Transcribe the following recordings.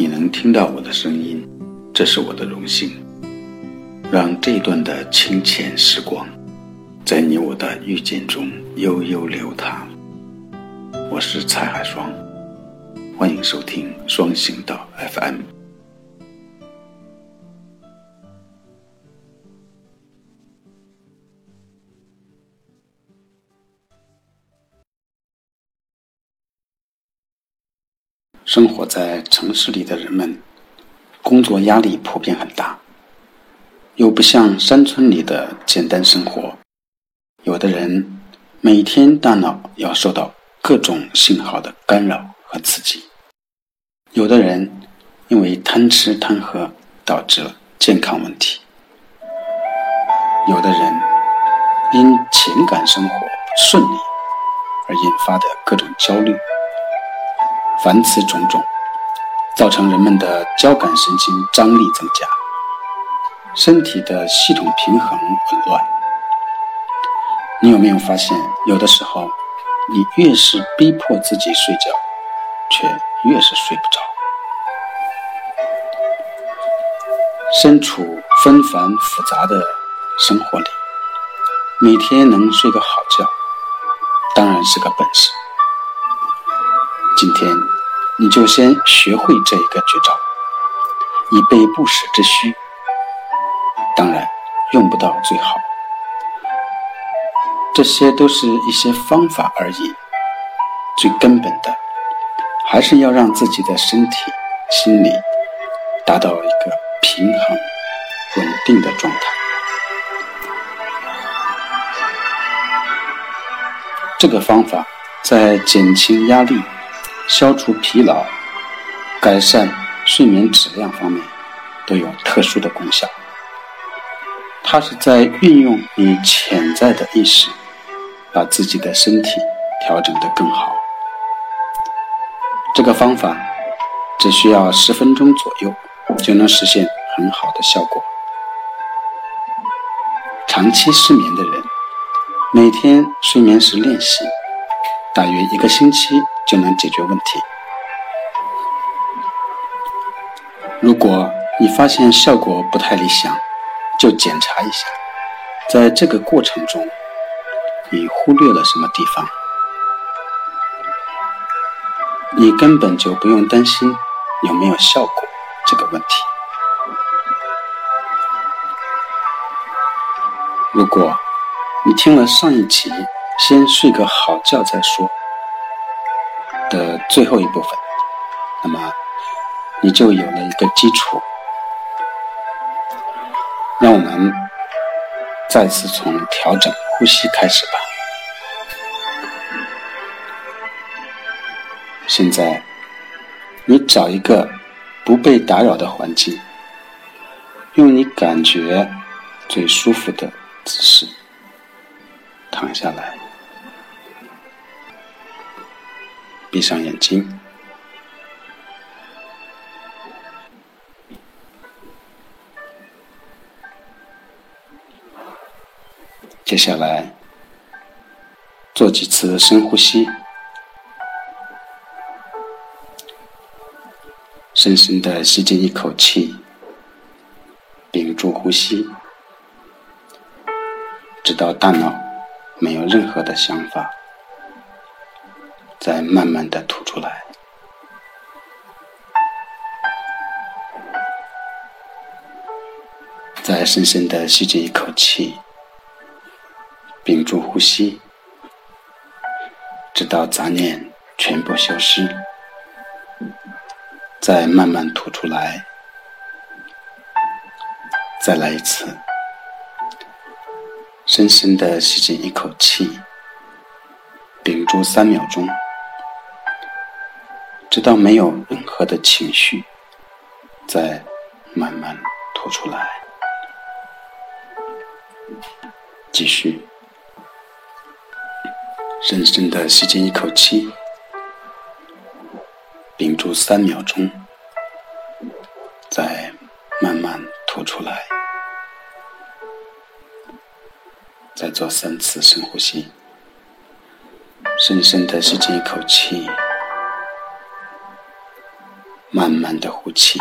你能听到我的声音，这是我的荣幸。让这段的清浅时光，在你我的遇见中悠悠流淌。我是蔡海双，欢迎收听双行道 FM。生活在城市里的人们，工作压力普遍很大，又不像山村里的简单生活。有的人每天大脑要受到各种信号的干扰和刺激；有的人因为贪吃贪喝导致了健康问题；有的人因情感生活不顺利而引发的各种焦虑。凡此种种，造成人们的交感神经张力增加，身体的系统平衡紊乱。你有没有发现，有的时候，你越是逼迫自己睡觉，却越是睡不着。身处纷繁复杂的生活里，每天能睡个好觉，当然是个本事。今天，你就先学会这一个绝招，以备不时之需。当然，用不到最好。这些都是一些方法而已。最根本的，还是要让自己的身体、心理达到一个平衡、稳定的状态。这个方法在减轻压力。消除疲劳、改善睡眠质量方面都有特殊的功效。它是在运用你潜在的意识，把自己的身体调整得更好。这个方法只需要十分钟左右就能实现很好的效果。长期失眠的人，每天睡眠时练习，大约一个星期。就能解决问题。如果你发现效果不太理想，就检查一下，在这个过程中你忽略了什么地方。你根本就不用担心有没有效果这个问题。如果你听了上一集，先睡个好觉再说。的最后一部分，那么你就有了一个基础。让我们再次从调整呼吸开始吧。现在，你找一个不被打扰的环境，用你感觉最舒服的姿势躺下来。闭上眼睛，接下来做几次深呼吸，深深的吸进一口气，屏住呼吸，直到大脑没有任何的想法。再慢慢的吐出来，再深深的吸进一口气，屏住呼吸，直到杂念全部消失，再慢慢吐出来，再来一次，深深的吸进一口气，屏住三秒钟。直到没有任何的情绪，再慢慢吐出来。继续，深深的吸进一口气，屏住三秒钟，再慢慢吐出来。再做三次深呼吸，深深的吸进一口气。慢慢的呼气。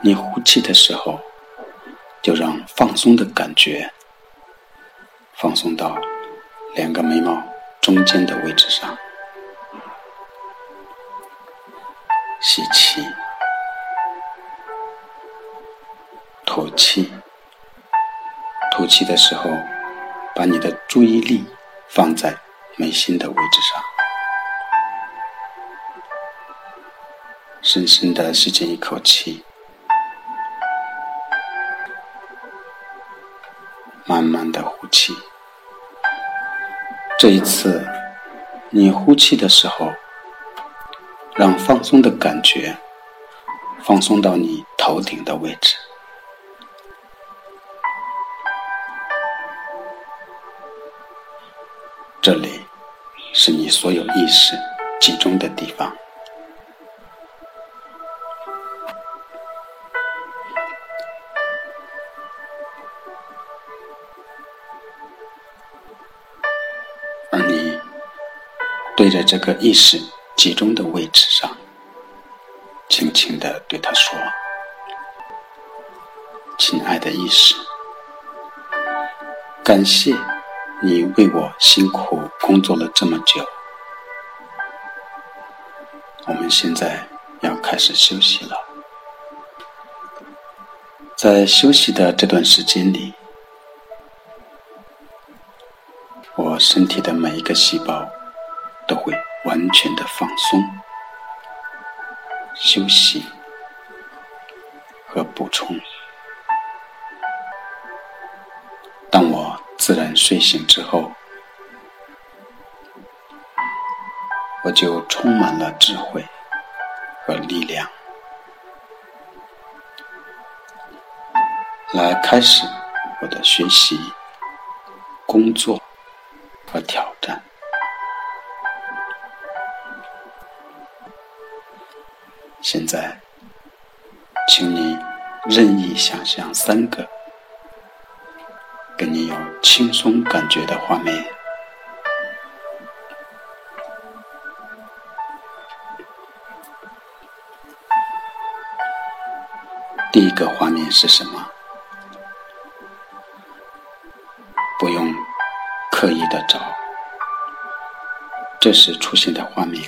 你呼气的时候，就让放松的感觉放松到两个眉毛中间的位置上。吸气，吐气。吐气的时候，把你的注意力放在眉心的位置上。深深的吸进一口气，慢慢的呼气。这一次，你呼气的时候，让放松的感觉放松到你头顶的位置。这里是你所有意识集中的地方。着这个意识集中的位置上，轻轻地对他说：“亲爱的意识，感谢你为我辛苦工作了这么久。我们现在要开始休息了，在休息的这段时间里，我身体的每一个细胞。”都会完全的放松、休息和补充。当我自然睡醒之后，我就充满了智慧和力量，来开始我的学习、工作和挑战。现在，请你任意想象三个跟你有轻松感觉的画面。第一个画面是什么？不用刻意的找，这时出现的画面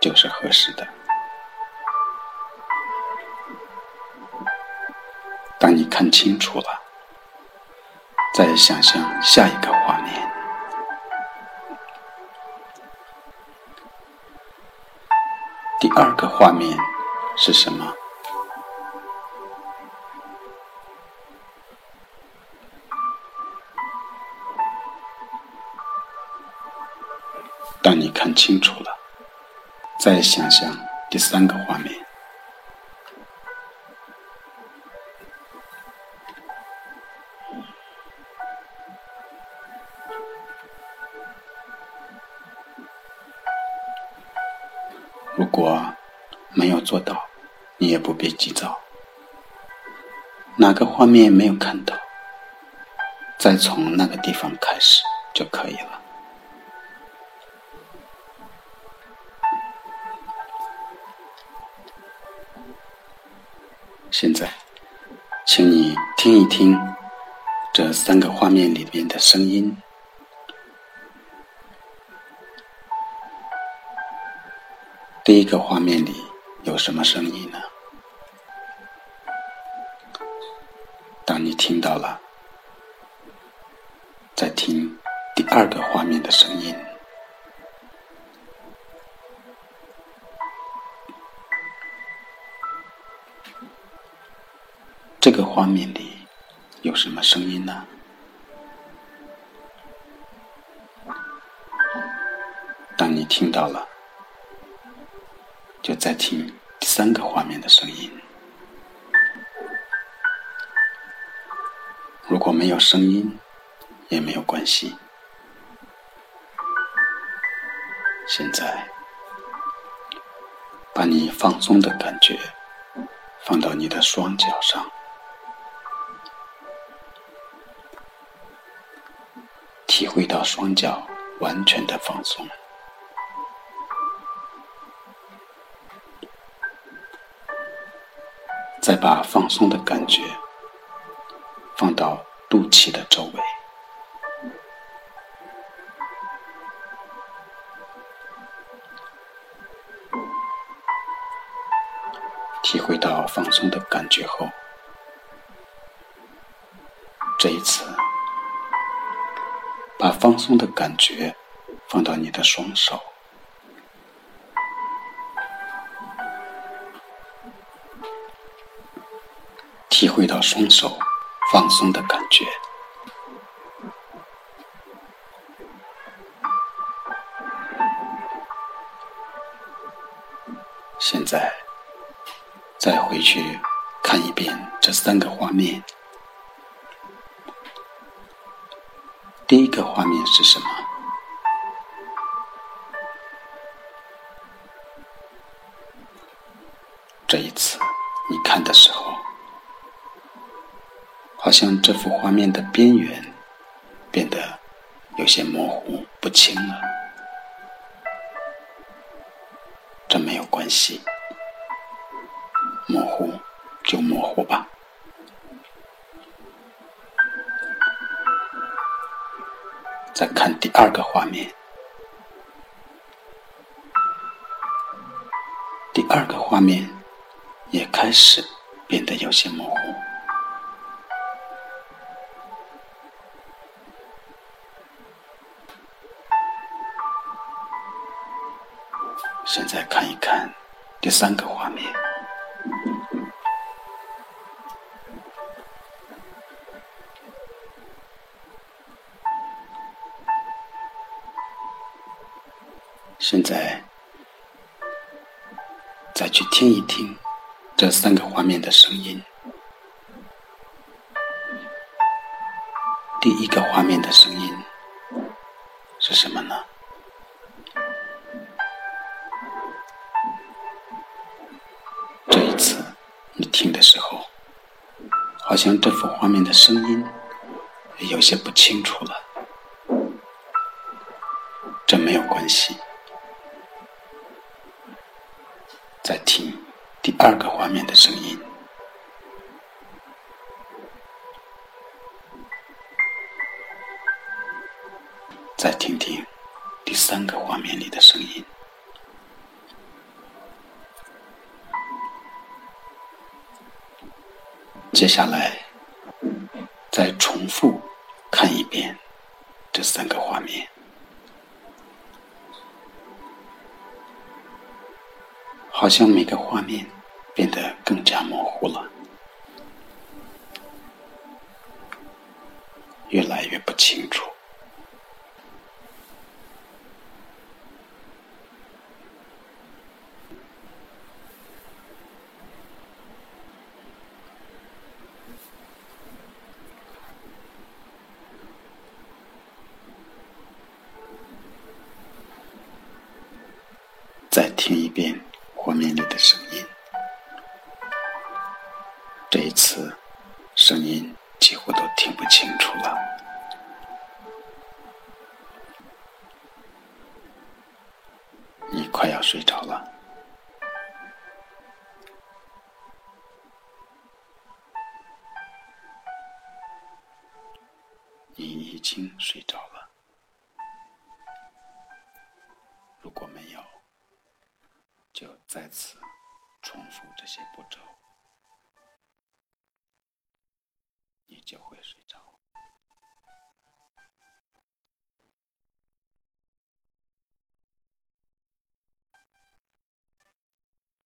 就是合适的。清楚了，再想象下一个画面。第二个画面是什么？当你看清楚了，再想象第三个画面。如果没有做到，你也不必急躁。哪个画面没有看到，再从那个地方开始就可以了。现在，请你听一听这三个画面里边的声音。第一个画面里有什么声音呢？当你听到了，再听第二个画面的声音。这个画面里有什么声音呢？当你听到了。就再听第三个画面的声音。如果没有声音，也没有关系。现在，把你放松的感觉放到你的双脚上，体会到双脚完全的放松。再把放松的感觉放到肚脐的周围，体会到放松的感觉后，这一次把放松的感觉放到你的双手。体会到双手放松的感觉。现在，再回去看一遍这三个画面。第一个画面是什么？这一次你看的是。像这幅画面的边缘变得有些模糊不清了，这没有关系，模糊就模糊吧。再看第二个画面，第二个画面也开始变得有些模糊。现在看一看第三个画面，现在再去听一听这三个画面的声音。第一个画面的声音是什么呢？你听的时候，好像这幅画面的声音有些不清楚了。这没有关系，再听第二个画面的声音，接下来，再重复看一遍这三个画面，好像每个画面变得更加模糊了，越来越不清楚。再听一遍画面里的声音，这一次声音几乎都听不清楚了。你快要睡着了，你已经睡着了。再次重复这些步骤，